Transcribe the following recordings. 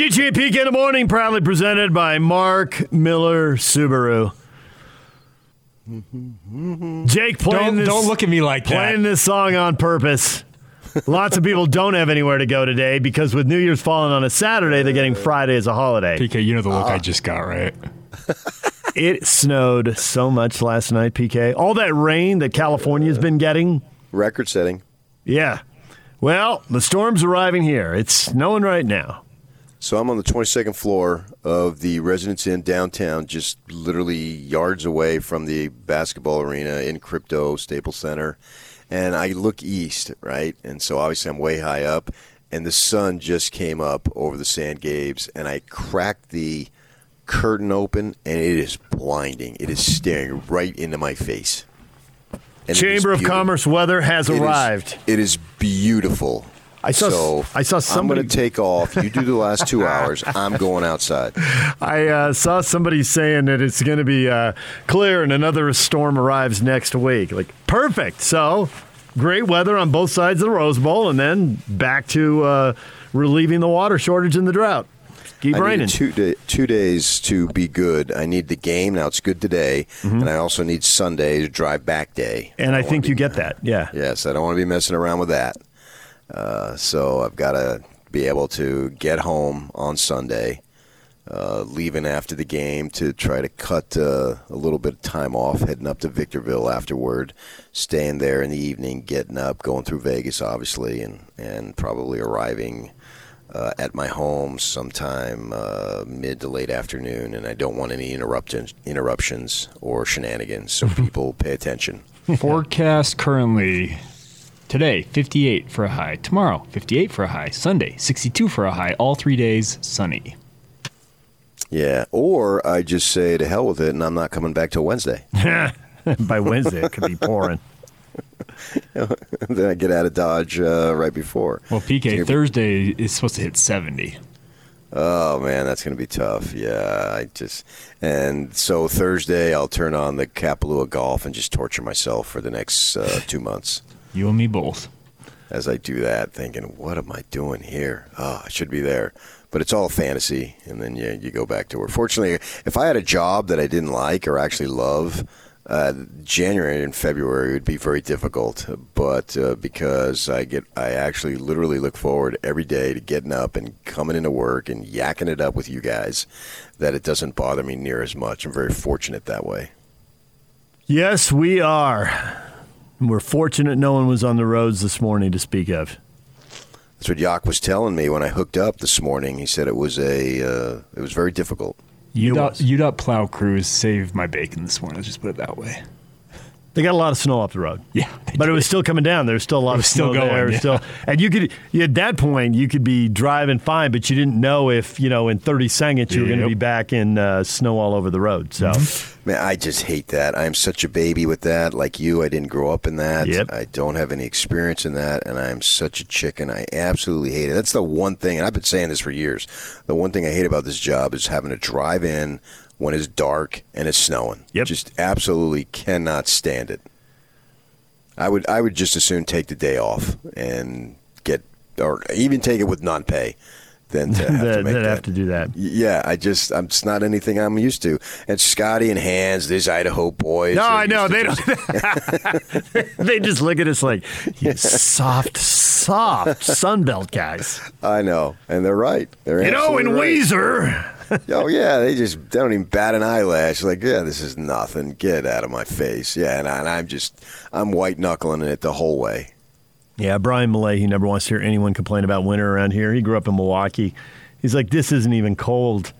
DJ and PK in the morning, proudly presented by Mark Miller Subaru. Jake playing Don't, this, don't look at me like playing that. this song on purpose. Lots of people don't have anywhere to go today because with New Year's falling on a Saturday, they're getting Friday as a holiday. PK, you know the look Uh, I just got, right? It snowed so much last night, PK. All that rain that California's been getting. Record setting. Yeah. Well, the storm's arriving here. It's snowing right now. So I'm on the 22nd floor of the Residence Inn downtown, just literally yards away from the basketball arena in Crypto Staples Center. And I look east, right? And so obviously I'm way high up. And the sun just came up over the San Gabes. And I cracked the curtain open, and it is blinding. It is staring right into my face. And Chamber of. Commerce weather has It is- arrived. it is beautiful. I saw- So I saw I'm somebody- going to take off. You do the last two hours. I'm going outside. I uh, saw somebody saying that it's going to be uh, clear and another storm arrives next week. Like, perfect. So, great weather on both sides of the Rose Bowl, and then back to uh, relieving the water shortage and the drought. Keep I raining. two day, two days to be good. I need the game. Now it's good today, and I also need Sunday to drive back day. Mm-hmm. and I don't think you get that. Yeah. Yes, I don't want to be messing around with that. Uh, so I've got to be able to get home on Sunday, uh, leaving after the game to try to cut uh, a little bit of time off, heading up to Victorville afterward, staying there in the evening, getting up, going through Vegas, obviously, and, and probably arriving uh, at my home sometime uh, mid to late afternoon. And I don't want any interruptions, interruptions or shenanigans, so people pay attention. Forecast currently today 58 for a high, tomorrow 58 for a high, Sunday 62 for a high, all three days sunny. Yeah, or I just say to hell with it, and I'm not coming back till Wednesday. By Wednesday, it could be pouring. then I get out of Dodge uh, right before. Well, PK, be- Thursday is supposed to hit 70. Oh man, that's going to be tough. Yeah, I just and so Thursday I'll turn on the Kapalua golf and just torture myself for the next uh, two months You and me both. as I do that, thinking, "What am I doing here? Oh, I should be there." But it's all fantasy, and then you you go back to work. Fortunately, if I had a job that I didn't like or actually love, uh, January and February would be very difficult. But uh, because I get, I actually literally look forward every day to getting up and coming into work and yakking it up with you guys, that it doesn't bother me near as much. I'm very fortunate that way. Yes, we are. We're fortunate no one was on the roads this morning to speak of. That's what Yak was telling me when I hooked up this morning. He said it was a, uh, it was very difficult. It UDOT, was. UDOT plow crews saved my bacon this morning. Let's just put it that way. They got a lot of snow off the road. Yeah, they but it was still coming down. There was still a lot It of was snow still going, there. yeah. Still, and you could at that point you could be driving fine, but you didn't know if you know in 30 seconds you were going to Yep. be back in uh, snow all over the road. So Mm-hmm. Man, I just hate that. I am such a baby with that. Like you, I didn't grow up in that. Yep. I don't have any experience in that, and I am such a chicken. I absolutely hate it. That's the one thing, and I've been saying this for years. The one thing I hate about this job is having to drive in when it's dark and it's snowing. Yep. Just absolutely cannot stand it. I would I would just as soon take the day off and get or even take it with non pay than to have to that, make that that. have to do that. Yeah, I just I'm it's not anything I'm used to. And Scotty and Hans, these Idaho boys. No, I know they to don't. they just look at us like you soft, soft Sunbelt guys. I know, and they're right. They're You know, in right. Weezer. Oh yeah, they just they don't even bat an eyelash. Like, yeah, this is nothing. Get out of my face. Yeah, and, I, I'm just I'm white knuckling it the whole way. Yeah, Brian Millay, he never wants to hear anyone complain about winter around here. He grew up in Milwaukee. He's like, this isn't even cold.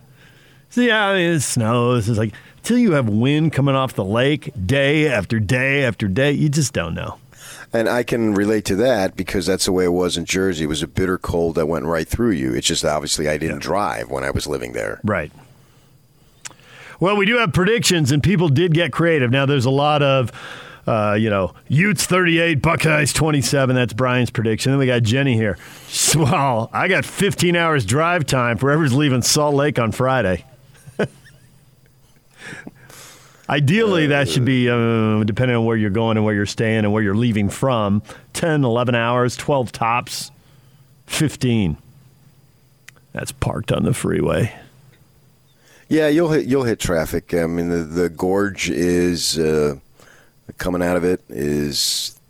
So, yeah, I mean, it snows. It's like, till you have wind coming off the lake day after day after day, you just don't know. And I can relate to that because that's the way it was in Jersey. It was a bitter cold that went right through you. It's just obviously I didn't drive when I was living there. Right. Well, we do have predictions, and people did get creative. Now, there's a lot of, uh, you know, Utes 38, Buckeyes 27. That's Brian's prediction. Then we got Jenny here. Well, I got 15 hours drive time for whoever's leaving Salt Lake on Friday. Ideally, that should be, uh, depending on where you're going and where you're staying and where you're leaving from, 10, 11 hours, 12 tops, 15. that's parked on the freeway. Yeah, you'll hit you'll hit traffic. I mean, the the gorge is uh, coming out of it is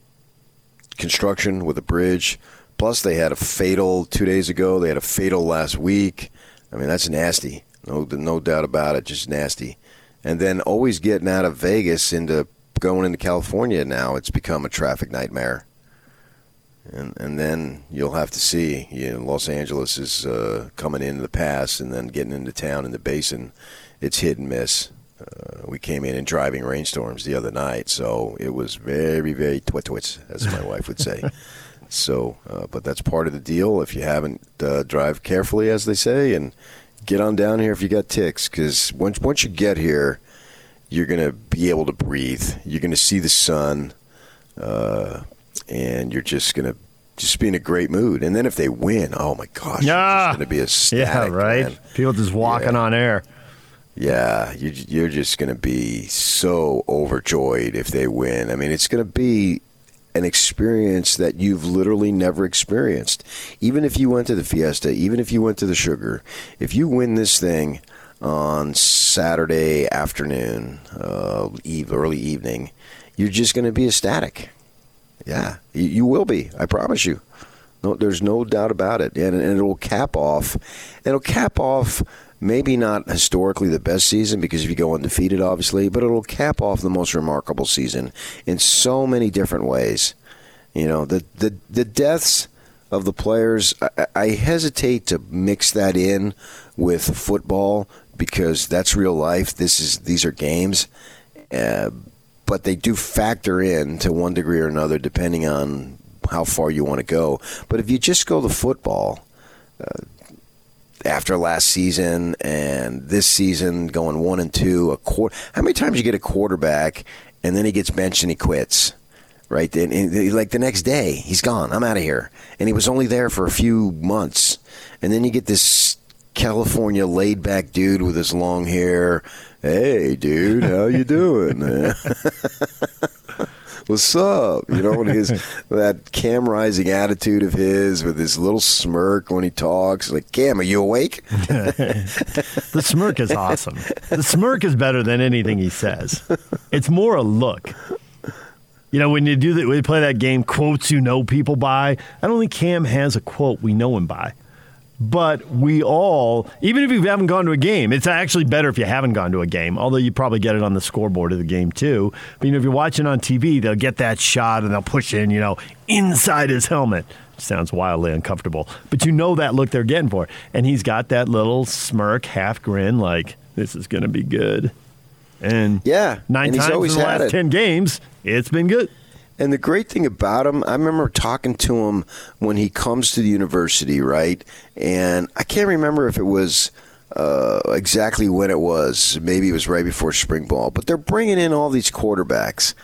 construction with a bridge. Plus, they had a fatal two days ago. They had a fatal last week. I mean, that's nasty. No, no doubt about it. Just nasty. And then always getting out of Vegas into going into California now. It's become a traffic nightmare. And and then you'll have to see. You know, Los Angeles is uh, coming into the pass, and then getting into town in the basin. It's hit and miss. Uh, we came in in driving rainstorms the other night, so it was very, very twit twits, as my wife would say. So, uh, but that's part of the deal. If you haven't, uh, drive carefully, as they say, and get on down here if you got ticks. Because once once you get here, you're gonna be able to breathe. You're gonna see the sun, uh, and you're just gonna just be in a great mood. And then if they win, oh my gosh, Yeah. it's gonna be ecstatic. Yeah, right. man. People just walking Yeah. on air. Yeah, you, you're just going to be so overjoyed if they win. I mean, it's going to be an experience that you've literally never experienced. Even if you went to the Fiesta, even if you went to the Sugar, if you win this thing on Saturday afternoon, uh, eve, early evening, you're just going to be ecstatic. Yeah, you, you will be. I promise you. No, there's no doubt about it, and, and it'll cap off. It'll cap off maybe not historically the best season because if you go undefeated, obviously, but it'll cap off the most remarkable season in so many different ways. You know, the the the deaths of the players. I, I hesitate to mix that in with football because that's real life. This is these are games. Uh, but they do factor in to one degree or another, depending on how far you want to go. But if you just go to football, uh, after last season and this season going one and two, a quarter. How many times you get a quarterback and then he gets benched and he quits? Right, and, and like the next day, he's gone. I'm out of here, and he was only there for a few months, and then you get this California laid back dude with his long hair. Hey, dude, how you doing? man?" What's up? You know, and his that Cam Rising attitude of his with his little smirk when he talks. Like, Cam, are you awake? The smirk is awesome. The smirk is better than anything he says. It's more a look. You know, when you do that, we play that game, quotes you know people by. I don't think Cam has a quote we know him by. But we all, even if you haven't gone to a game, it's actually better if you haven't gone to a game, although you probably get it on the scoreboard of the game too. But, you know, if you're watching on TV, they'll get that shot and they'll push in, you know, inside his helmet. Sounds wildly uncomfortable. But you know that look they're getting for. it. And he's got that little smirk, half grin, like, this is going to be good. And Yeah, nine and he's times always in the last it. 10 games, it's been good. And the great thing about him, I remember talking to him when he comes to the university, right? And I can't remember if it was uh, exactly when it was. Maybe it was right before spring ball. But they're bringing in all these quarterbacks.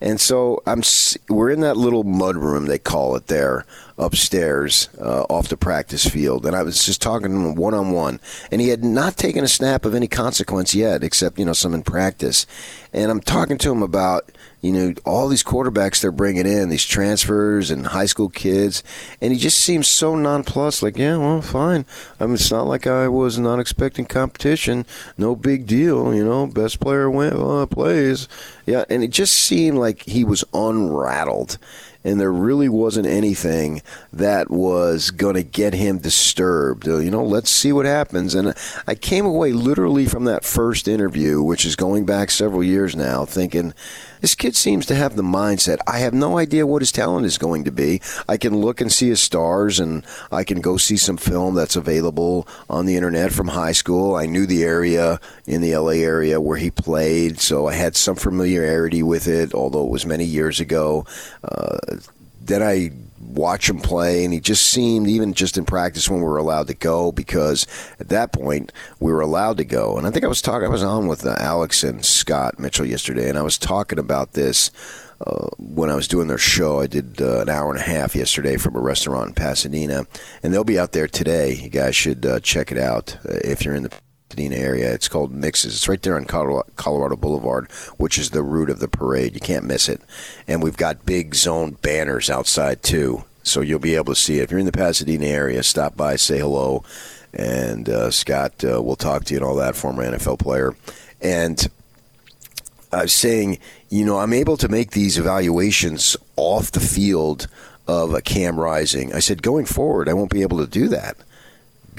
And so I'm. We're in that little mud room they call it there upstairs uh, off the practice field, and I was just talking to him one on one, and he had not taken a snap of any consequence yet, except you know some in practice. And I'm talking to him about you know all these quarterbacks they're bringing in, these transfers and high school kids, and he just seems so nonplussed. Like, yeah, well, fine. I mean, it's not like I was not expecting competition. No big deal, you know. Best player win, uh, plays. Yeah, and it just seemed like he was unrattled and there really wasn't anything that was going to get him disturbed. Uh, You know, let's see what happens. And I came away literally from that first interview, which is going back several years now, thinking this kid seems to have the mindset. I have no idea what his talent is going to be. I can look and see his stars, and I can go see some film that's available on the internet from high school. I knew the area in the LA area where he played, so I had some familiarity with it, although it was many years ago. Uh, then I watch him play, and he just seemed, even just in practice when we were allowed to go, because at that point we were allowed to go. And I think I was talking, I was on with uh, Alex and Scott Mitchell yesterday, and I was talking about this. Uh, when I was doing their show, I did uh, an hour and a half yesterday from a restaurant in Pasadena, and they'll be out there today. You guys should uh, check it out uh, if you're in the Pasadena area. It's called Mixes. It's right there on Colorado, Boulevard, which is the route of the parade. You can't miss it. And we've got big zone banners outside too, so you'll be able to see it. If you're in the Pasadena area, stop by, say hello, and uh, Scott uh, will talk to you and all that, former NFL player, and I was saying, you know, I'm able to make these evaluations off the field of a Cam Rising. I said, going forward, I won't be able to do that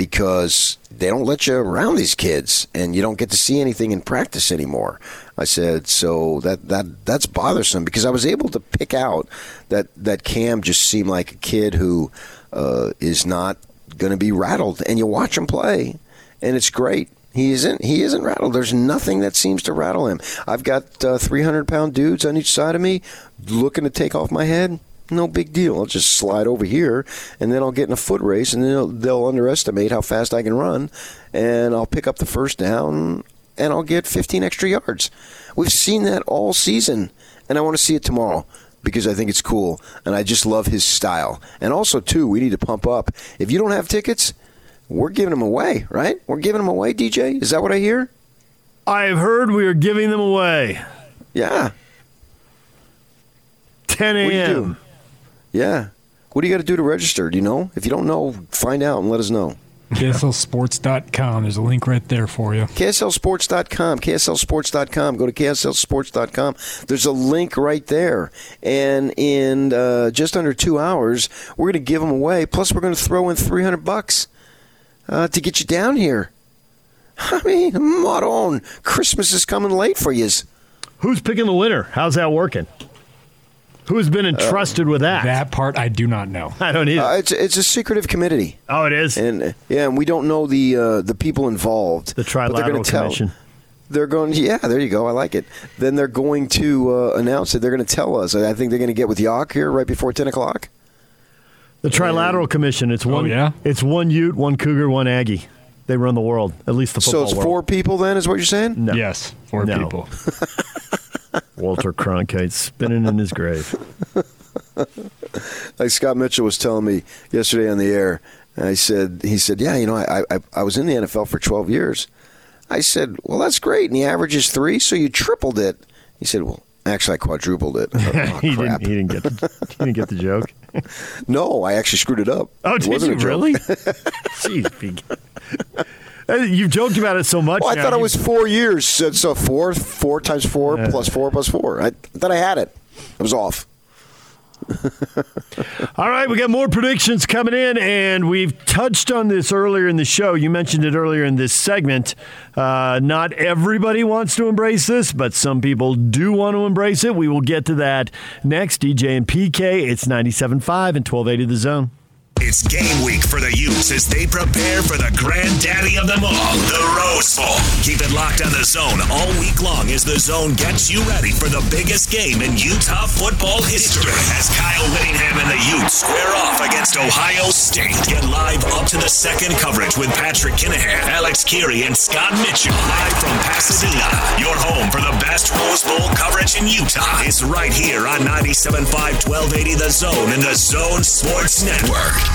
because they don't let you around these kids and you don't get to see anything in practice anymore. I said, so that, that that's bothersome because I was able to pick out that, that Cam just seemed like a kid who uh, is not going to be rattled. And you watch him play, and it's great. He isn't. He isn't rattled. There's nothing that seems to rattle him. I've got uh, 300 pound dudes on each side of me looking to take off my head. No big deal. I'll just slide over here, and then I'll get in a foot race, and then they'll, they'll underestimate how fast I can run, and I'll pick up the first down, and I'll get 15 extra yards. We've seen that all season, and I want to see it tomorrow because I think it's cool, and I just love his style. And also, too, we need to pump up. If you don't have tickets, we're giving them away, right? We're giving them away, DJ. Is that what I hear? I've heard we are giving them away. Yeah. 10 What do you a.m. do? Yeah. What do you got to do to register? Do you know? If you don't know, find out and let us know. KSLSports.com. There's a link right there for you. KSLSports.com, KSLSports.com. Go to KSLSports.com. There's a link right there. And in uh, just under two hours, we're going to give them away. Plus, we're going to throw in 300 bucks uh, to get you down here. I mean, Maron, Christmas is coming late for you. Who's picking the winner? How's that working? Who's been entrusted with that? That part I do not know. I don't either. Uh, it's, it's a secretive committee. oh, it is And uh, yeah, and we don't know the uh, the people involved. the but they're Trilateral gonna tell- Commission. They're going, yeah, there you go. I like it. Then they're going to uh, announce it. They're going to tell us. I think they're going to get with Yock here right before 10 o'clock. The Trilateral Commission. It's one. yeah? It's one Ute, one Cougar, one Aggie. They run the world. At least the football. So it's world. four people then, is what you're saying? No. Yes, four No. people. Walter Cronkite spinning in his grave. Like Scott Mitchell was telling me yesterday on the air. I said, he said, yeah, you know, I, I, I was in the NFL for 12 years. I said, well, that's great. And the average is three, so you tripled it. He said, well, actually, I quadrupled it. Oh, he didn't. He didn't get. The, he didn't get the joke. No, I actually screwed it up. Oh, It did wasn't you really? Jeez, You've joked about it so much. Well, I now. thought it was four years. So, four, four times four plus four plus four. I thought I had it. I was off. All right, we got more predictions coming in, and we've touched on this earlier in the show. You mentioned it earlier in this segment. Uh, not everybody wants to embrace this, but some people do want to embrace it. We will get to that next. DJ and PK, it's 97.5 and 1280 The Zone. It's game week for the Utes as they prepare for the granddaddy of them all, the Rose Bowl. Keep it locked on the zone all week long as the zone gets you ready for the biggest game in Utah football history. As Kyle Whittingham and the Utes square off against Ohio State. Get live up to the second coverage with Patrick Kinahan, Alex Kirry, and Scott Mitchell. Live from Pasadena, your home for the best Rose Bowl coverage in Utah. is right here on 97.5 1280 The Zone and the Zone Sports Network.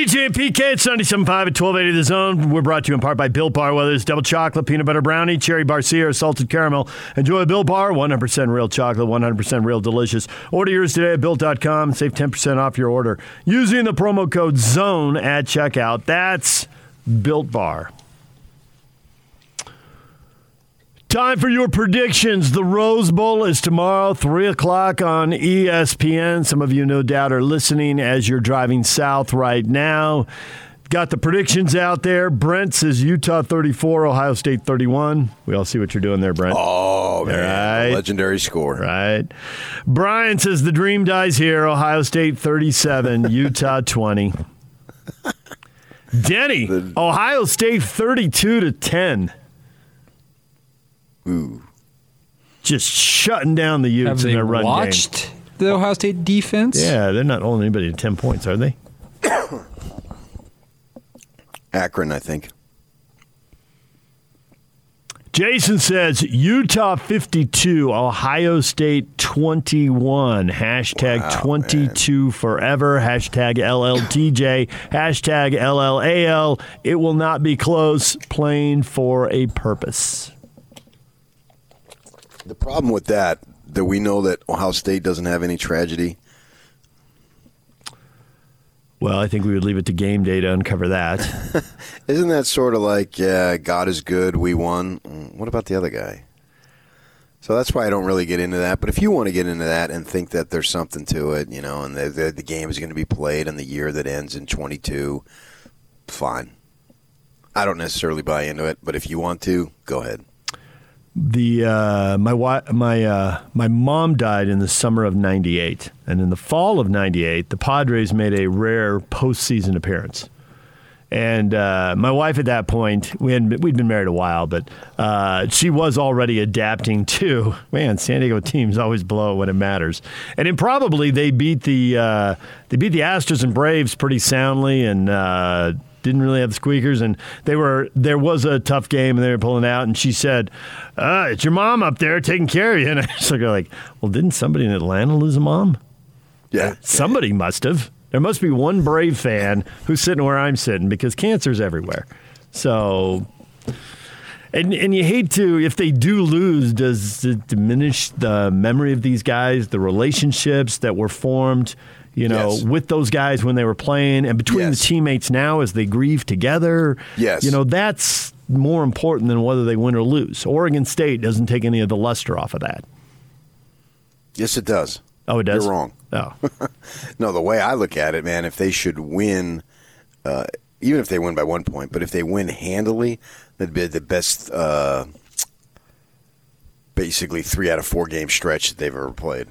DJ and PK, it's 97.5 at 1280 The Zone. We're brought to you in part by Built Bar, whether it's double chocolate, peanut butter brownie, cherry barcia, or salted caramel. Enjoy a Built Bar, 100% real chocolate, 100% real delicious. Order yours today at Built.com and save 10% off your order using the promo code ZONE at checkout. That's Built Bar. Time for your predictions. The Rose Bowl is tomorrow, 3 o'clock on ESPN. Some of you, no doubt, are listening as you're driving south right now. Got the predictions out there. Brent says Utah 34, Ohio State 31. We all see what you're doing there, Brent. Oh, man. Right. Legendary score. Right. Brian says the dream dies here. Ohio State 37, Utah 20. Denny, Ohio State 32 to 10. Ooh. Just shutting down the Utes Have in they their run watched the Ohio State defense? Yeah, they're not holding anybody to 10 points, are they? Akron, I think. Jason says Utah 52, Ohio State 21. Hashtag Wow, 22 forever. Hashtag LLTJ. Hashtag LLAL. It will not be close. Playing for a purpose. The problem with that, that we know that Ohio State doesn't have any tragedy. Well, I think we would leave it to game day to uncover that. Isn't that sort of like uh, God is good, we won? What about the other guy? So that's why I don't really get into that. But if you want to get into that and think that there's something to it, you know, and the, the, the game is going to be played in the year that ends in 22, fine. I don't necessarily buy into it, but if you want to, go ahead. The uh, my my uh, my mom died in the summer of '98, and in the fall of '98, the Padres made a rare postseason appearance. And uh, my wife at that point, we had we'd been married a while, but uh, she was already adapting to man. San Diego teams always blow when it matters, and improbably they beat the uh, they beat the Astros and Braves pretty soundly, and uh, didn't really have the squeakers. And they were there was a tough game, and they were pulling out. And she said, uh, "It's your mom up there taking care of you." And I was like, like, "Well, didn't somebody in Atlanta lose a mom?" Yeah. Somebody must have. There must be one brave fan who's sitting where I'm sitting because cancer's everywhere. So, and and you hate to if they do lose, does it diminish the memory of these guys, the relationships that were formed, you know, Yes. with those guys when they were playing, and between Yes. the teammates now as they grieve together. Yes. you know that's more important than whether they win or lose. Oregon State doesn't take any of the luster off of that. Yes, it does. Oh, it does. You're wrong. Oh, No, the way I look at it, man, if they should win, uh, even if they win by one point, but if they win handily, that'd be the best, uh, basically three out of four game stretch that they've ever played.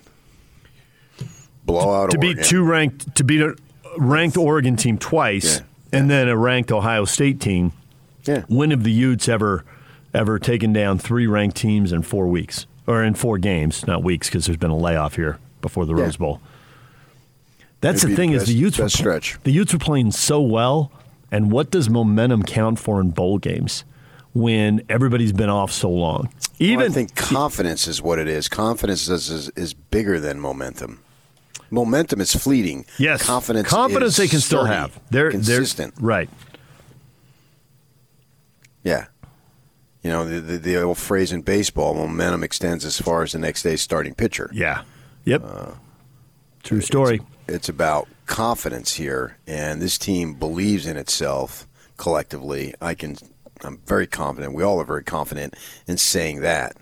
Blowout to beat two ranked to beat a ranked Oregon team twice, Yeah. and then a ranked Ohio State team. Yeah. When have the Utes ever ever taken down three ranked teams in four weeks or in four games? Not weeks because there's been a layoff here before the Yeah. Rose Bowl. That's It'd the thing the is the Utes were stretch. the Utes were playing so well, and what does momentum count for in bowl games when everybody's been off so long? Even Well, I think confidence is what it is. Confidence is, is, is bigger than momentum. Momentum is fleeting. yes, confidence. confidence they can still have. They're consistent. They're, right. Yeah. You know, the, the, the old phrase in baseball momentum extends as far as the next day's starting pitcher. Yeah. Yep. Uh, True story. It's about confidence here, and this team believes in itself collectively. I can, I'm very confident. We all are very confident in saying that.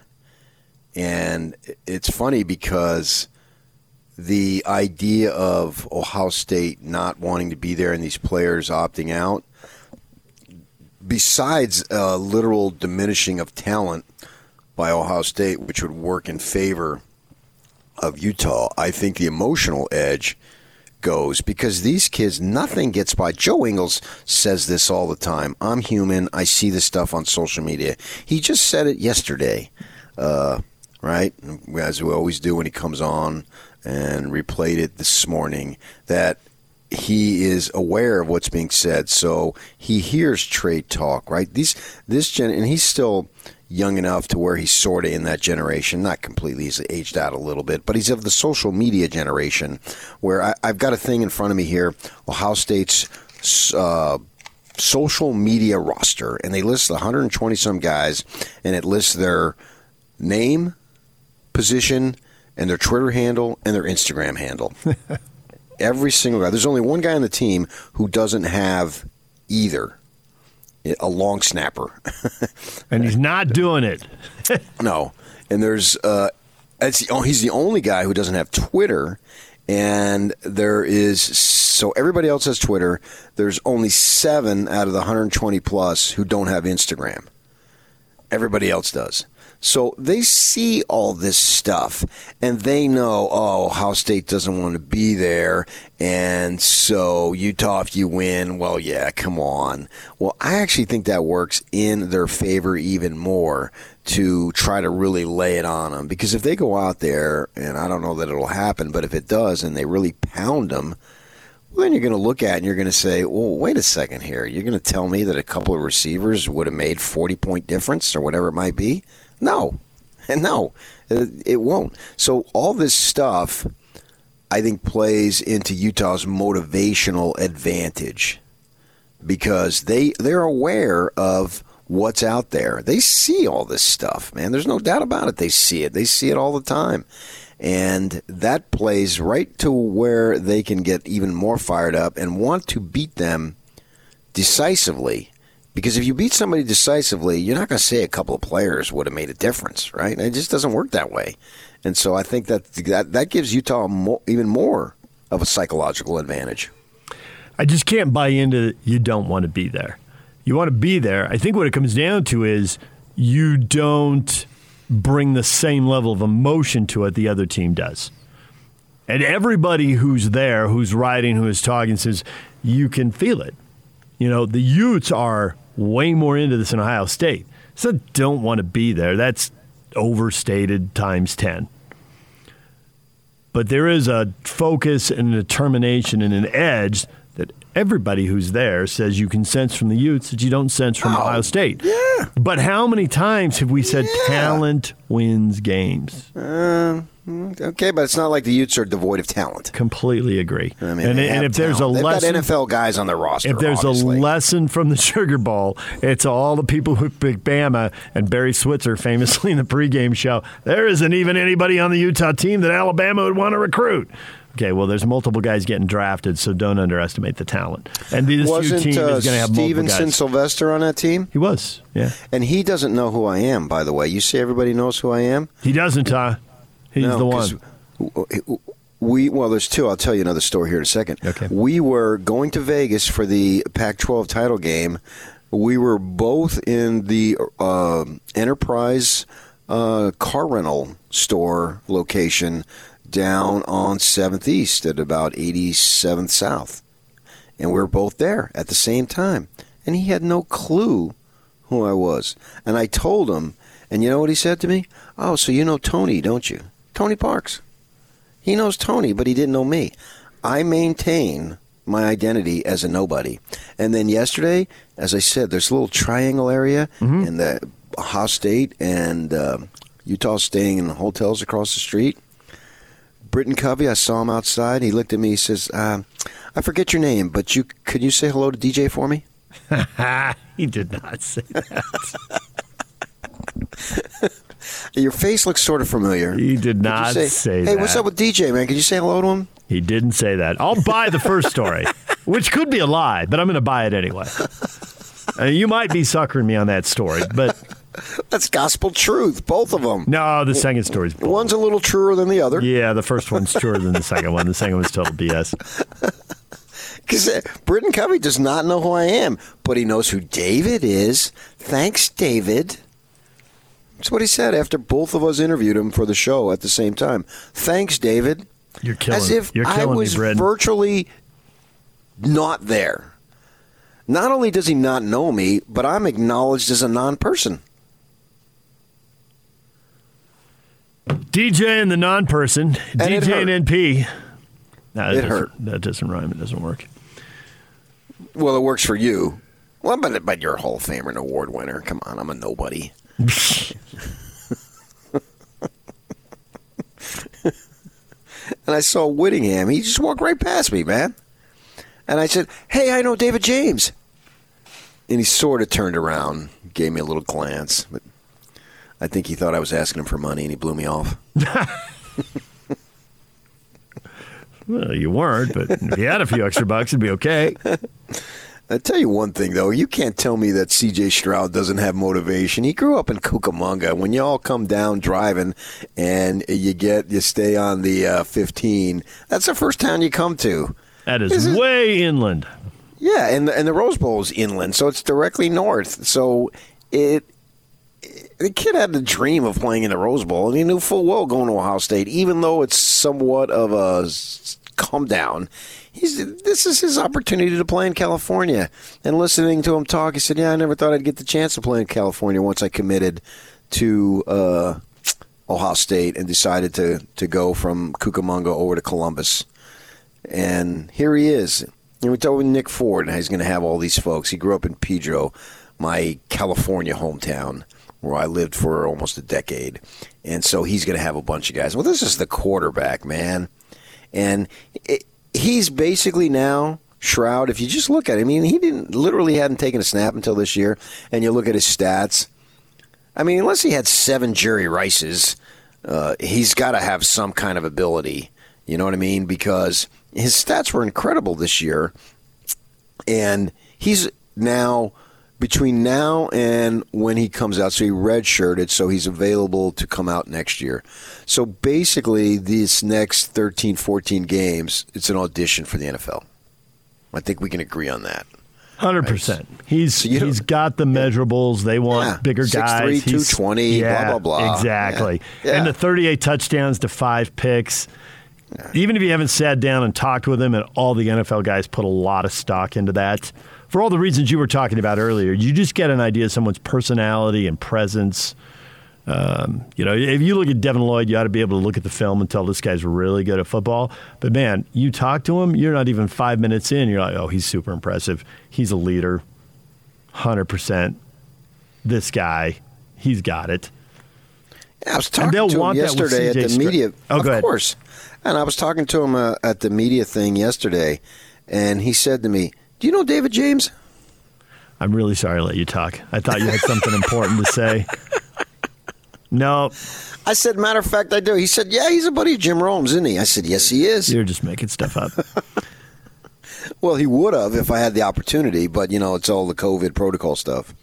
And it's funny because the idea of Ohio State not wanting to be there and these players opting out, besides a literal diminishing of talent by Ohio State, which would work in favor of Utah, I think the emotional edge goes because these kids, nothing gets by. Joe Ingles says this all the time. I'm human. I see this stuff on social media. He just said it yesterday, uh, right? As we always do when he comes on and replayed it this morning, that he is aware of what's being said, so he hears trade talk, right? These this gen, and he's still young enough to where he's sort of in that generation, not completely. He's aged out a little bit, but he's of the social media generation, where I, I've got a thing in front of me here, Ohio State's. Uh, social media roster and they list 120 some guys and it lists their name position and their twitter handle and their instagram handle every single guy. There's only one guy on the team who doesn't have either. A long snapper. And he's not doing it. no. And there's uh it's the, oh, he's the only guy who doesn't have Twitter and there is so everybody else has Twitter. There's only 7 out of the 120 plus who don't have Instagram. Everybody else does. So they see all this stuff and they know, oh, Ohio State doesn't want to be there. And so Utah, if you win, well, yeah, come on. Well, I actually think that works in their favor even more to try to really lay it on them. Because if they go out there, and I don't know that it'll happen, but if it does and they really pound them, well, then you're going to look at and you're going to say, well, wait a second here. You're going to tell me that a couple of receivers would have made 40 point difference or whatever it might be? No. And no, it it won't. So all this stuff, I think, plays into Utah's motivational advantage because they they're aware of what's out there. They see all this stuff, man. There's no doubt about it. They see it. They see it all the time. And that plays right to where they can get even more fired up and want to beat them decisively. Because if you beat somebody decisively, you're not going to say a couple of players would have made a difference, right? It just doesn't work that way. And so I think that that, that gives Utah mo- even more of a psychological advantage. I just can't buy into you don't want to be there. You want to be there. I think what it comes down to is you don't bring the same level of emotion to it the other team does. And everybody who's there, who's riding, who is talking, says you can feel it. You know, the Utes are way more into this in Ohio State. So don't want to be there. That's overstated times 10. But there is a focus and a determination and an edge that everybody who's there says you can sense from the Utes that you don't sense from Oh, Ohio State. yeah. But how many times have we said Yeah. talent wins games? Um, Okay, but it's not like the Utes are devoid of talent. Completely agree. I mean, and, and if there's a. They've lesson, got NFL guys on their roster. if there's obviously. a lesson from the Sugar Bowl, it's all the people who picked Bama and Barry Switzer famously in the pregame show. There isn't even anybody on the Utah team that Alabama would want to recruit. Okay, well, there's multiple guys getting drafted, so don't underestimate the talent. And this wasn't team uh, is going to have multiple Stevenson. Sylvester on that team, He was, yeah. and he doesn't know who I am. By the way, you say everybody knows who I am. He doesn't, huh? He's No, the one. We well, there's two. I'll tell you another story here in a second. Okay. We were going to Vegas for the Pac-12 title game. We were both in the uh, Enterprise uh, car rental store location down on Seventh East at about 87th South, and we were both there at the same time. And he had no clue who I was. And I told him, and you know what he said to me? Oh, so you know Tony, don't you? Tony Parks. He knows Tony, but he didn't know me. I maintain my identity as a nobody. And then yesterday, as I said, there's a little triangle area in the Ohio State and uh, Utah staying in the hotels across the street. Britton Covey, I saw him outside. He looked at me. He says, uh, "I forget your name, but you could you say hello to DJ for me?" he did not say that. Your face looks sort of familiar. He did not say Hey, that. what's up with DJ, man? Could you say hello to him? He didn't say that. I'll buy the first story, which could be a lie, but I'm going to buy it anyway. Uh, you might be suckering me on that story, but That's gospel truth, both of them. no, the second story's bull. One's a little truer than the other. Yeah, the first one's truer than the second one. The second one's total BS. Because uh, Britton Covey does not know who I am, but he knows who David is. Thanks, David. That's what he said after both of us interviewed him for the show at the same time. Thanks, David. You're killing. As if You're I was me, virtually not there. Not only does he not know me, but I'm acknowledged as a non-person. DJ and the non-person. And DJ and NP. No, It hurt. That doesn't rhyme. It doesn't work. Well, it works for you. Well, but, but you're a Hall of Famer and award winner. Come on, I'm a nobody. and I saw Whittingham. He just walked right past me, man. And I said, "Hey, I know David James." And he sort of turned around, gave me a little glance, but I think he thought I was asking him for money, and he blew me off. Well, you weren't, but if you had a few extra bucks, it'd be okay. I tell you one thing though, you can't tell me that C.J. Stroud doesn't have motivation. He grew up in Cucamonga. When you all come down driving and you get you stay on the uh, 15, that's the first town you come to. That is is- way inland. Yeah, and the, and the Rose Bowl is inland, so it's directly north. So it. The kid had the dream of playing in the Rose Bowl, and he knew full well going to Ohio State, even though it's somewhat of a come down. He's this is his opportunity to play in California. And listening to him talk, he said, "Yeah, I never thought I'd get the chance to play in California once I committed to uh, Ohio State and decided to to go from Cucamonga over to Columbus." And here he is. And we with Nick Ford, and he's going to have all these folks. He grew up in Pedro, my California hometown, where I lived for almost a decade. And so he's going to have a bunch of guys. Well, this is the quarterback, man. And it, he's basically now Stroud. If you just look at him, I mean, he didn't literally hadn't taken a snap until this year. And you look at his stats. I mean, unless he had seven Jerry Rices, uh, he's got to have some kind of ability. You know what I mean? Because his stats were incredible this year, and he's now between now and when he comes out. So he redshirted, so he's available to come out next year. So basically, these next 13, 14 games, it's an audition for the NFL. I think we can agree on that. Hundred percent. He's So he's got the measurables. They want Yeah, bigger 6'3", guys. He's- 220, blah, yeah, blah, blah. Exactly. Yeah. Yeah. And the thirty-eight touchdowns to five picks. Even if you haven't sat down and talked with him, and all the NFL guys put a lot of stock into that, for all the reasons you were talking about earlier, you just get an idea of someone's personality and presence. Um, you know, if you look at Devin Lloyd, you ought to be able to look at the film and tell this guy's really good at football. But man, you talk to him, you're not even five minutes in, you're like, oh, he's super impressive. He's a leader, hundred percent. This guy, he's got it. Yeah, I was talking to him yesterday at the Stroud. media. Oh, of course. And I was talking to him uh, at the media thing yesterday, and he said to me, "Do you know David James?" I'm really sorry I let you talk. I thought you had something important to say. No, I said, "Matter of fact, I do." He said, "Yeah, he's a buddy of Jim Rome's, isn't he?" I said, "Yes, he is." you're just making stuff up. Well, he would have if I had the opportunity, but you know, it's all the COVID protocol stuff.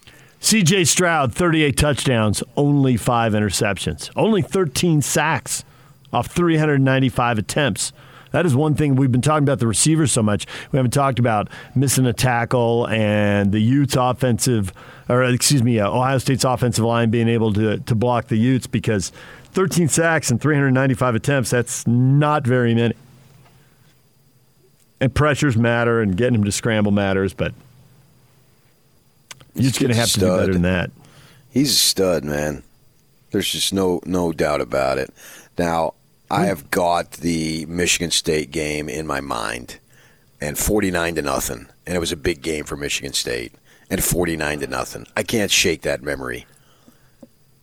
CJ Stroud, 38 touchdowns, only five interceptions, only 13 sacks off 395 attempts. That is one thing we've been talking about the receivers so much. We haven't talked about missing a tackle and the Utes offensive, or excuse me, uh, Ohio State's offensive line being able to, to block the Utes because 13 sacks and 395 attempts, that's not very many. And pressures matter and getting him to scramble matters, but you're just going to have to do better than that. He's a stud, man. There's just no no doubt about it. Now, I have got the Michigan State game in my mind, and 49 to nothing, and it was a big game for Michigan State, and 49 to nothing. I can't shake that memory.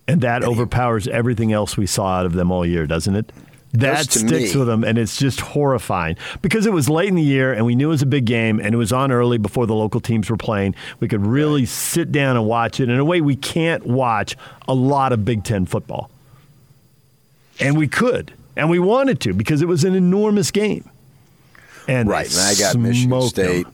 And that overpowers everything else we saw out of them all year, doesn't it? That sticks me. with them, and it's just horrifying because it was late in the year, and we knew it was a big game, and it was on early before the local teams were playing. We could really sit down and watch it in a way we can't watch a lot of Big Ten football, and we could, and we wanted to because it was an enormous game. And Right, and I got Michigan them. State.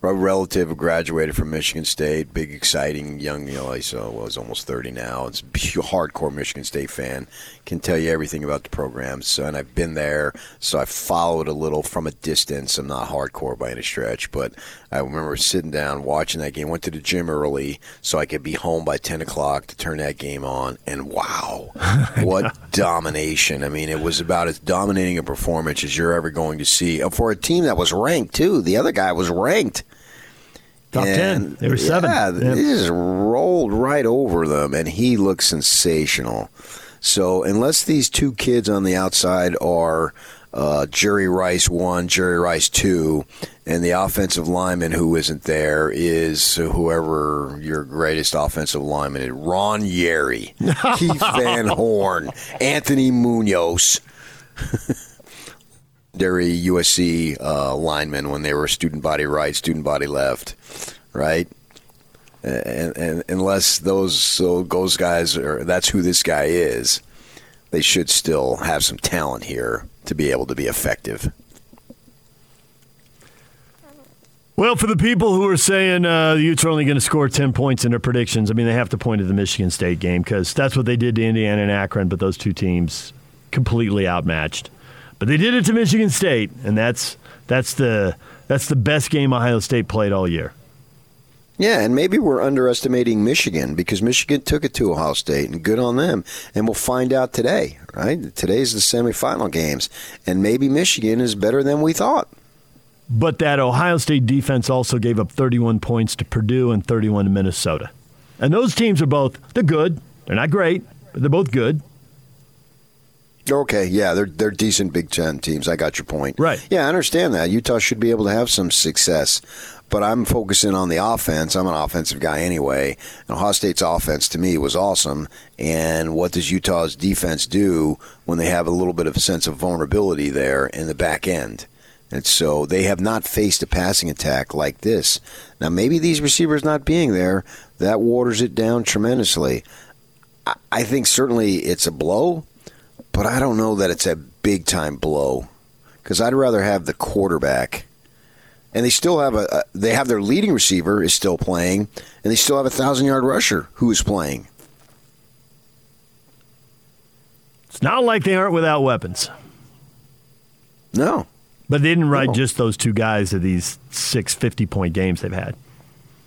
A relative graduated from Michigan State, big, exciting young, you know, he's uh, was almost 30 now. It's a hardcore Michigan State fan. Can tell you everything about the programs. So, and I've been there, so I followed a little from a distance. I'm not hardcore by any stretch, but I remember sitting down watching that game. Went to the gym early so I could be home by 10 o'clock to turn that game on. And wow, what domination! I mean, it was about as dominating a performance as you're ever going to see Uh, for a team that was ranked too. The other guy was ranked. Top ten, And, they were seven. Yeah, Yeah. they just rolled right over them, and he looked sensational. So unless these two kids on the outside are uh, Jerry Rice one, Jerry Rice two, and the offensive lineman who isn't there is whoever your greatest offensive lineman is, Ron Yary, Keith Van Horne, Anthony Munoz. legendary USC uh, linemen when they were student body right, student body left, right? And, and unless those so those guys are that's who this guy is, they should still have some talent here to be able to be effective. Well, for the people who are saying uh, the Utes are only going to score 10 points in their predictions, I mean, they have to point to the Michigan State game because that's what they did to Indiana and Akron, but those two teams completely outmatched. But they did it to Michigan State, and that's that's the that's the best game Ohio State played all year. Yeah, and maybe we're underestimating Michigan because Michigan took it to Ohio State, and good on them. And we'll find out today, right? Today's the semifinal games, and maybe Michigan is better than we thought. But that Ohio State defense also gave up 31 points to Purdue and 31 to Minnesota. And those teams are both they're good. They're not great, but they're both good. Okay, yeah, they're they're decent Big Ten teams. I got your point. Right. Yeah, I understand that. Utah should be able to have some success, but I'm focusing on the offense. I'm an offensive guy anyway. And Ohio State's offense to me was awesome. And what does Utah's defense do when they have a little bit of a sense of vulnerability there in the back end? And so they have not faced a passing attack like this. Now, maybe these receivers not being there, that waters it down tremendously. I- think certainly it's a blow, but I don't know that it's a big time blow because I'd rather have the quarterback. And they still have a, they have their leading receiver is still playing, and they still have a thousand yard rusher who is playing. It's not like they aren't without weapons. No, But they didn't ride No. just those two guys to these six 50 point games they've had.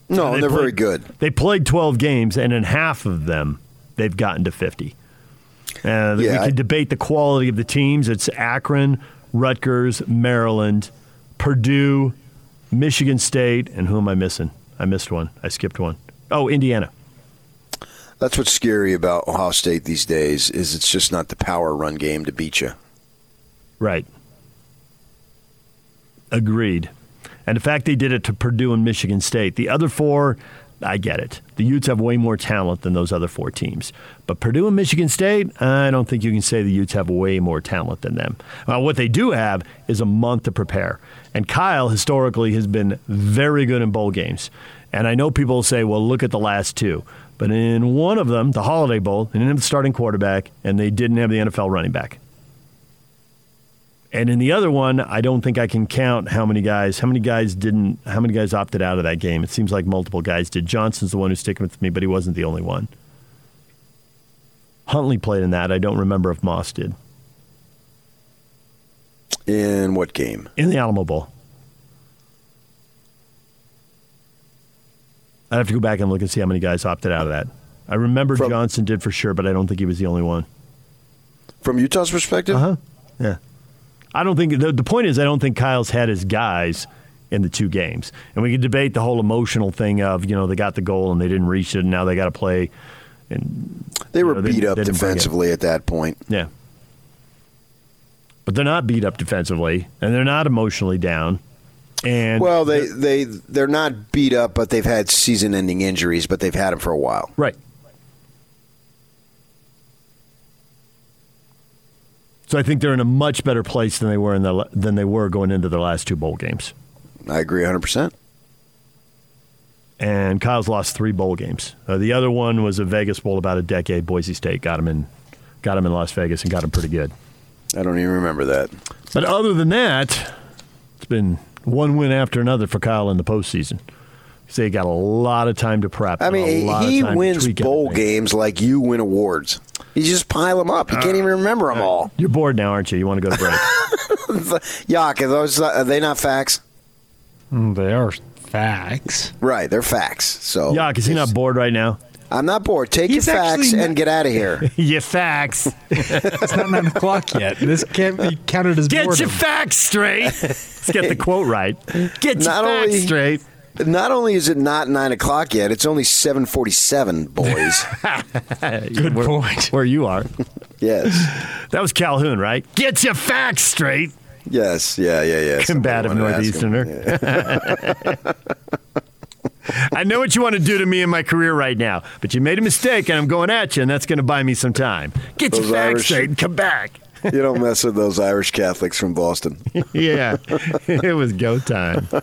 no, They and they're played- very good. They played 12 games, and in half of them, they've gotten to 50. Uh, we can I- debate the quality of the teams. It's Akron, Rutgers, Maryland, Purdue, Michigan State, and who am I missing? I missed one. I skipped one. Oh, Indiana. That's what's scary about Ohio State these days is it's just not the power run game to beat you. Right. Agreed. And the fact they did it to Purdue and Michigan State. The other four, I get it. The Utes have way more talent than those other four teams. But Purdue and Michigan State, I don't think you can say the Utes have way more talent than them. Uh, what they do have is a month to prepare. And Kyle historically has been very good in bowl games. And I know people will say, well, look at the last two. But in one of them, the Holiday Bowl, they didn't have the starting quarterback, and they didn't have the NFL running back. And in the other one, I don't think I can count how many guys, how many guys didn't, how many guys opted out of that game. It seems like multiple guys did. Johnson's the one who's sticking with me, but he wasn't the only one. Huntley played in that. I don't remember if Moss did. In what game? In the Alamo Bowl. I'd have to go back and look and see how many guys opted out of that. I remember From- Johnson did for sure, but I don't think he was the only one. From Utah's perspective? Uh huh. Yeah. I don't think the, the point is I don't think Kyle's had his guys in the two games, and we could debate the whole emotional thing of you know they got the goal and they didn't reach it, and now they got to play. And They were know, they- beat up they didn't bring it. defensively at that point. yeah, but they're not beat up defensively, and they're not emotionally down. And Well, they they they're not beat up, but they've had season-ending injuries, but they've had them for a while. right. So I think they're in a much better place than they were in the than they were going into their last two bowl games. I agree 100. percent and Kyle's lost three bowl games. Uh, the other one was a Vegas bowl about a decade. Boise State got him in, got him in Las Vegas and got him pretty good. I don't even remember that. But other than that, it's been one win after another for Kyle in the postseason. So he got a lot of time to prep. I and a mean, lot of he time wins bowl everything. games like you win awards. You just pile them up. You can't even remember them all. You're bored now, aren't you? You want to go to break? Yuck, are those are they not facts? Mm, They are facts. Right, they're facts. So Yuck, is he not bored right now? I'm not bored. Take He's your facts not- and get out of here. your facts. It's not nine o'clock yet. This can't be counted as Get boredom. your facts straight. Let's get the quote right. Get your Not facts only- straight. Not only is it not nine o'clock yet, it's only seven forty-seven, boys. Good where, point. Where you are. yes, That was Calhoun, right? Get your facts straight. yes, yeah, yeah, yeah. Somebody Combative wanted to. Northeasterner. I know what you want to do to me in my career right now, but you made a mistake and I'm going at you, and that's going to buy me some time. Get your facts Irish- straight and come back. You don't mess with those Irish Catholics from Boston. yeah, it was go time. All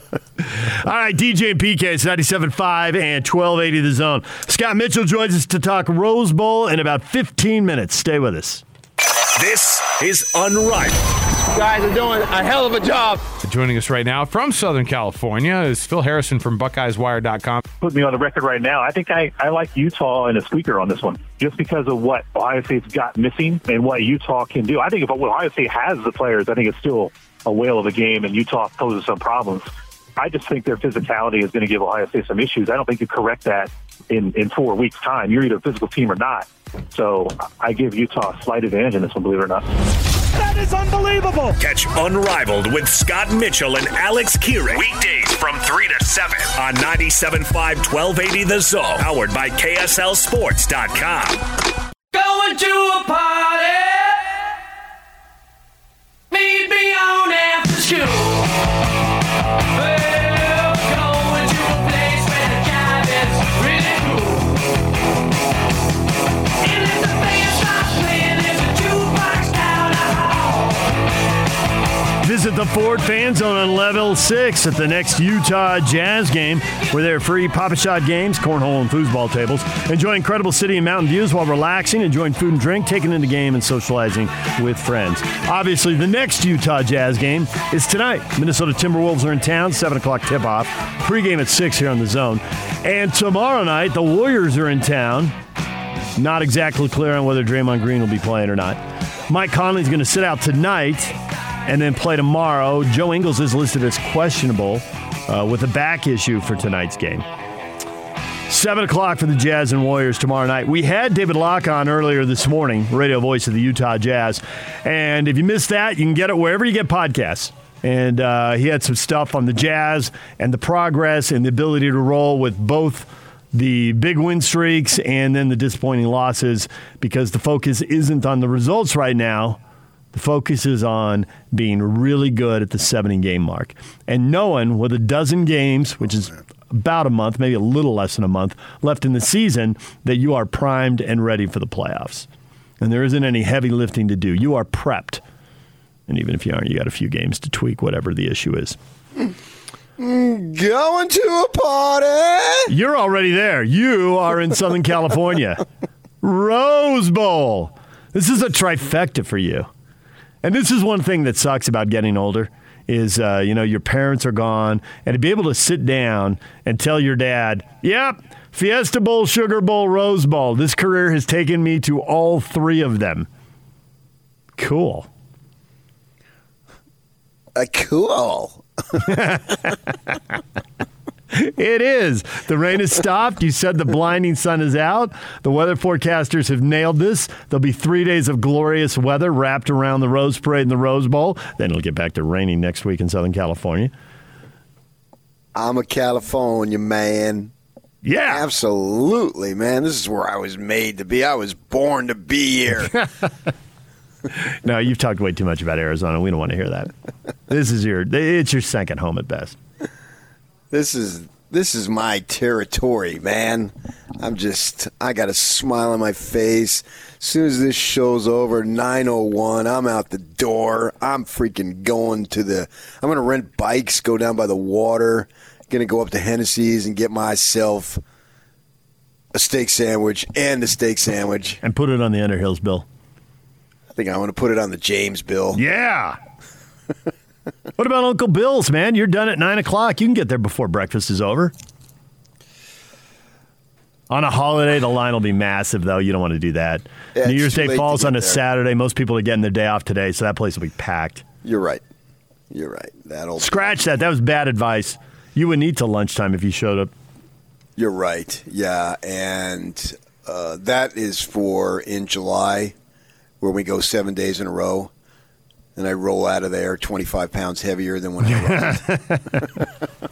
right, DJ and PK, it's 97.5 and 1280 the zone. Scott Mitchell joins us to talk Rose Bowl in about 15 minutes. Stay with us. This is Unrivaled. guys are doing a hell of a job. Joining us right now from Southern California is Phil Harrison from BuckeyesWire.com. put me on the record right now. I think I, I like Utah and a squeaker on this one, just because of what Ohio State's got missing and what Utah can do. I think if Ohio State has the players, I think it's still a whale of a game, and Utah poses some problems. I just think their physicality is going to give Ohio State some issues. I don't think you correct that in, in four weeks' time. You're either a physical team or not. So I give Utah a slight advantage in this one, believe it or not. That is unbelievable. Catch Unrivaled with Scott Mitchell and Alex Kirry. Weekdays from 3 to 7 on 97.5 1280 The Zone. Powered by KSLSports.com. Going to a party. Meet me on after school. Visit the Ford Fan Zone on level six at the next Utah Jazz game, where there are free Pop-A-Shot games, cornhole, and foosball tables. Enjoy incredible city and mountain views while relaxing, enjoying food and drink, taking in the game, and socializing with friends. Obviously, the next Utah Jazz game is tonight. Minnesota Timberwolves are in town, 7 o'clock tip off. Pregame at 6 here on the zone. And tomorrow night, the Warriors are in town. Not exactly clear on whether Draymond Green will be playing or not. Mike Conley's going to sit out tonight and then play tomorrow. Joe Ingles is listed as questionable uh, with a back issue for tonight's game. 7 o'clock for the Jazz and Warriors tomorrow night. We had David Locke on earlier this morning, radio voice of the Utah Jazz. And if you missed that, you can get it wherever you get podcasts. And uh, he had some stuff on the Jazz and the progress and the ability to roll with both the big win streaks and then the disappointing losses because the focus isn't on the results right now. The focus on being really good at the 70 game mark and knowing with a dozen games, which is about a month, maybe a little less than a month left in the season, that you are primed and ready for the playoffs. And there isn't any heavy lifting to do. You are prepped. And even if you aren't, you got a few games to tweak whatever the issue is. Going to a party. You're already there. You are in Southern California. Rose Bowl. This is a trifecta for you. And this is one thing that sucks about getting older is uh, you know your parents are gone and to be able to sit down and tell your dad, "Yep, Fiesta Bowl, Sugar Bowl, Rose Bowl. This career has taken me to all 3 of them." Cool. Uh, cool. It is. The rain has stopped. You said the blinding sun is out. The weather forecasters have nailed this. There'll be three days of glorious weather wrapped around the Rose Parade and the Rose Bowl. Then it'll get back to raining next week in Southern California. I'm a California man. Yeah. Absolutely, man. This is where I was made to be. I was born to be here. No, you've talked way too much about Arizona. We don't want to hear that. This is your. It's your second home at best. This is this is my territory, man. I'm just I got a smile on my face. As soon as this show's over, 901, I'm out the door. I'm freaking going to the I'm gonna rent bikes, go down by the water, gonna go up to Hennessey's and get myself a steak sandwich and a steak sandwich. And put it on the Underhills bill. I think I want to put it on the James bill. Yeah. What about Uncle Bill's, man? You're done at 9 o'clock. You can get there before breakfast is over. On a holiday, the line will be massive, though. You don't want to do that. Yeah, New Year's Day falls on a there. Saturday. Most people are getting their day off today, so that place will be packed. You're right. You're right. That'll Scratch that. That was bad advice. You would need till lunchtime if you showed up. You're right. Yeah, and uh, that is for in July, where we go seven days in a row, and I roll out of there 25 pounds heavier than when I run.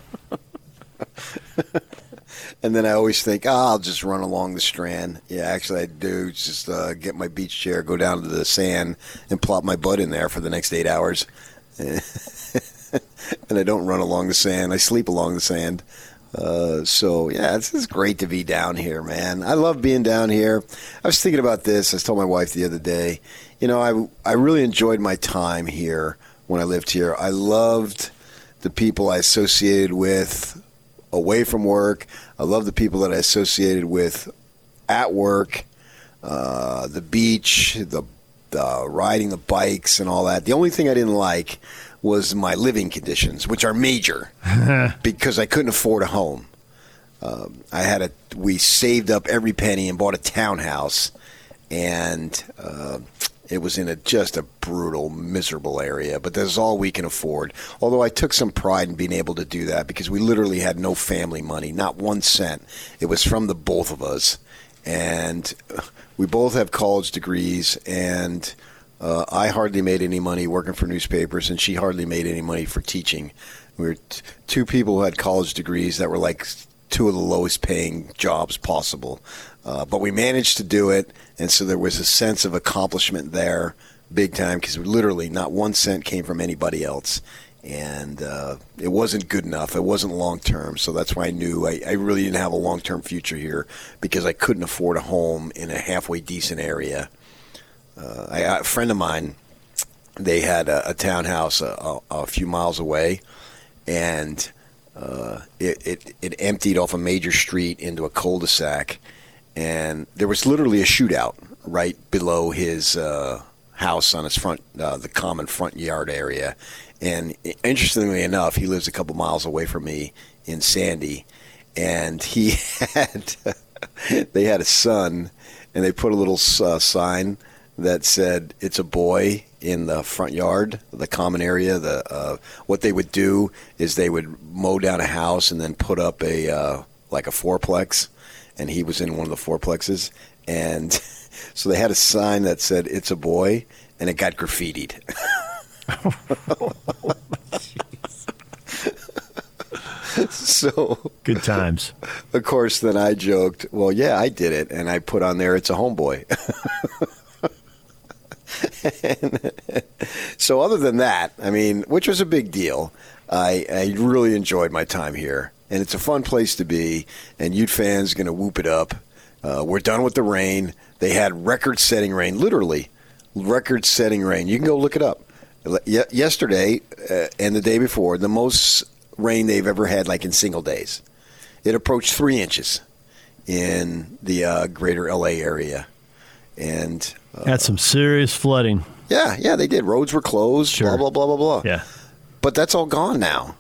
and then I always think, oh, I'll just run along the strand. Yeah, actually, I do. Just uh, get my beach chair, go down to the sand, and plop my butt in there for the next eight hours. and I don't run along the sand. I sleep along the sand. Uh, so yeah, it's great to be down here, man. I love being down here. I was thinking about this. I told my wife the other day. You know, I I really enjoyed my time here when I lived here. I loved the people I associated with away from work. I love the people that I associated with at work. Uh, the beach, the the riding the bikes and all that. The only thing I didn't like was my living conditions, which are major because I couldn't afford a home. Um, I had a we saved up every penny and bought a townhouse, and uh, it was in a just a brutal, miserable area. But that's all we can afford. Although I took some pride in being able to do that because we literally had no family money, not one cent. It was from the both of us, and we both have college degrees and. Uh, I hardly made any money working for newspapers, and she hardly made any money for teaching. We were t- two people who had college degrees that were like two of the lowest paying jobs possible. Uh, but we managed to do it, and so there was a sense of accomplishment there, big time, because literally not one cent came from anybody else. And uh, it wasn't good enough. It wasn't long term. So that's why I knew I, I really didn't have a long term future here because I couldn't afford a home in a halfway decent area. Uh, I, a friend of mine they had a, a townhouse a, a, a few miles away, and uh, it, it it emptied off a major street into a cul-de-sac, and there was literally a shootout right below his uh, house on his front, uh, the common front yard area. And interestingly enough, he lives a couple miles away from me in Sandy, and he had they had a son, and they put a little uh, sign that said "It's a boy" in the front yard, the common area. The uh, what they would do is they would mow down a house and then put up a uh, like a fourplex, and he was in one of the fourplexes, and so they had a sign that said "It's a boy," and it got graffitied. so Good times. of course, then I joked, "Well, yeah, I did it," and I put on there, "It's a homeboy." And so, other than that, I mean, which was a big deal, I, I really enjoyed my time here, and it's a fun place to be. And Ute fans going to whoop it up. Uh, we're done with the rain. They had record-setting rain, literally record-setting rain. You can go look it up. Ye- yesterday uh, and the day before, the most rain they've ever had, like in single days. It approached three inches in the uh, greater LA area, and uh, Had some serious flooding. yeah, yeah, they did. Roads were closed. Sure. Blah blah blah blah blah. Yeah. But that's all gone now,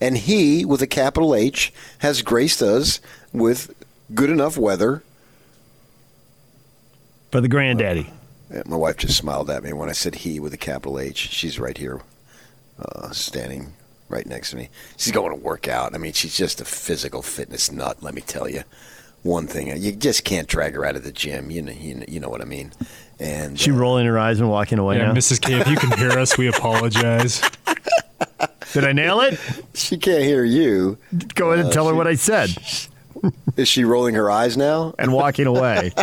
and he, with a capital H, has graced us with good enough weather. For the granddaddy. Yeah, My wife just smiled at me when I said he with a capital H. She's right here, uh, standing right next to me. She's going to work out. I mean, she's just a physical fitness nut. Let me tell you. One thing you just can't drag her out of the gym. You know, you know, you know what I mean. And She uh, rolling her eyes and walking away Yeah, now. Mrs. K, if you can hear us, we apologize. Did I nail it? she can't hear you. Go ahead and tell her what I said. Is she rolling her eyes now? And walking away.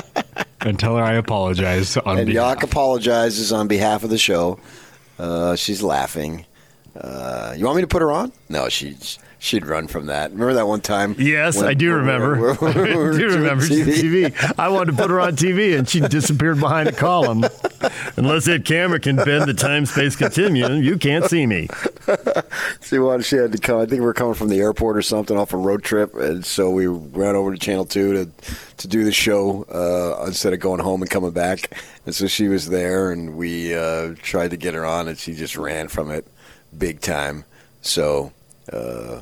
And tell her I apologize on And behalf. Yak apologizes on behalf of the show. Uh, she's laughing. Uh, you want me to put her on? No, she she'd run from that. Remember that one time? Yes, when- I do when we were- remember. I do remember TV? TV. I wanted to put her on TV, and she disappeared behind a column. Unless that camera can bend the time space continuum, you can't see me. She wanted. She had to come. I think we were coming from the airport or something off a road trip, and so we ran over to Channel Two to to do the show uh, instead of going home and coming back. And so she was there, and we uh, tried to get her on, and she just ran from it big time. So. Uh,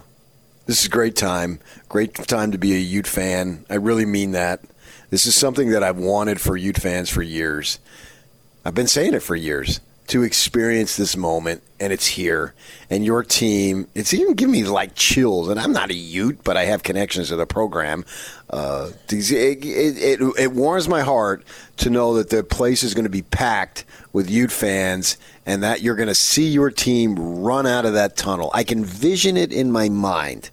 This is a great time. Great time to be a Ute fan. I really mean that. This is something that I've wanted for Ute fans for years. I've been saying it for years to experience this moment, and it's here. And your team, it's even giving me like chills. And I'm not a Ute, but I have connections to the program. Uh, it, it, it, it warms my heart to know that the place is going to be packed with Ute fans and that you're going to see your team run out of that tunnel. I can vision it in my mind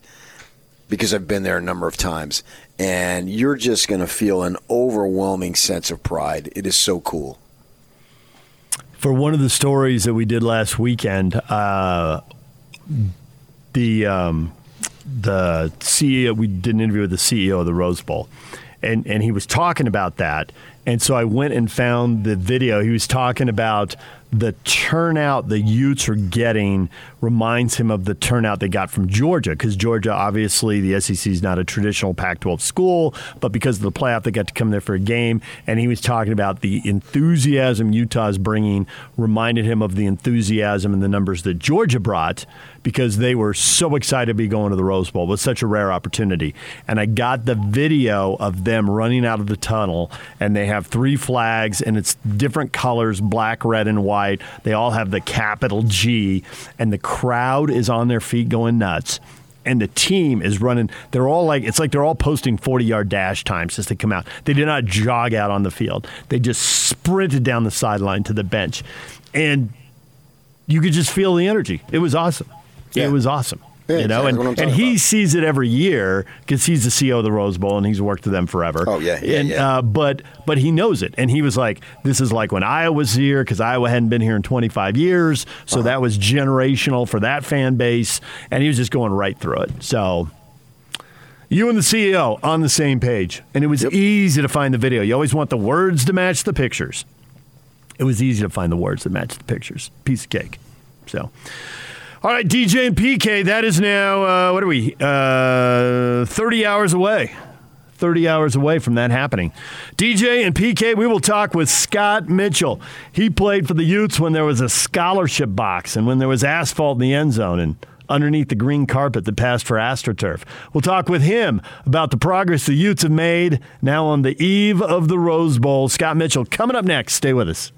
because I've been there a number of times. And you're just going to feel an overwhelming sense of pride. It is so cool. For one of the stories that we did last weekend, uh, the um, the CEO we did an interview with the CEO of the Rose Bowl, and and he was talking about that, and so I went and found the video. He was talking about the turnout the Utes are getting reminds him of the turnout they got from Georgia because Georgia obviously the SEC is not a traditional Pac-12 school, but because of the playoff they got to come there for a game, and he was talking about the enthusiasm Utah's bringing reminded him of the enthusiasm and the numbers that Georgia brought because they were so excited to be going to the Rose Bowl. It was such a rare opportunity. And I got the video of them running out of the tunnel, and they have three flags, and it's different colors black, red, and white. They all have the capital G, and the crowd is on their feet going nuts. And the team is running. They're all like, it's like they're all posting 40 yard dash times as they come out. They did not jog out on the field, they just sprinted down the sideline to the bench. And you could just feel the energy. It was awesome. Yeah. It was awesome. Yeah, you know, exactly and, and he about. sees it every year because he's the CEO of the Rose Bowl and he's worked with them forever. Oh, yeah, yeah, and, yeah. Uh, but but he knows it, and he was like, "This is like when Iowa was here because Iowa hadn't been here in 25 years, so Uh-huh. that was generational for that fan base." And he was just going right through it. So you and the CEO on the same page, and it was easy to find the video. You always want the words to match the pictures. it was easy to find the words that matched the pictures. Piece of cake. So, all right, DJ and PK, that is now, uh, what are we, uh, 30 hours away. 30 hours away from that happening. DJ and PK, we will talk with Scott Mitchell. He played for the Utes when there was a scholarship box and when there was asphalt in the end zone and underneath the green carpet that passed for AstroTurf. We'll talk with him about the progress the Utes have made now on the eve of the Rose Bowl. Scott Mitchell coming up next. Stay with us.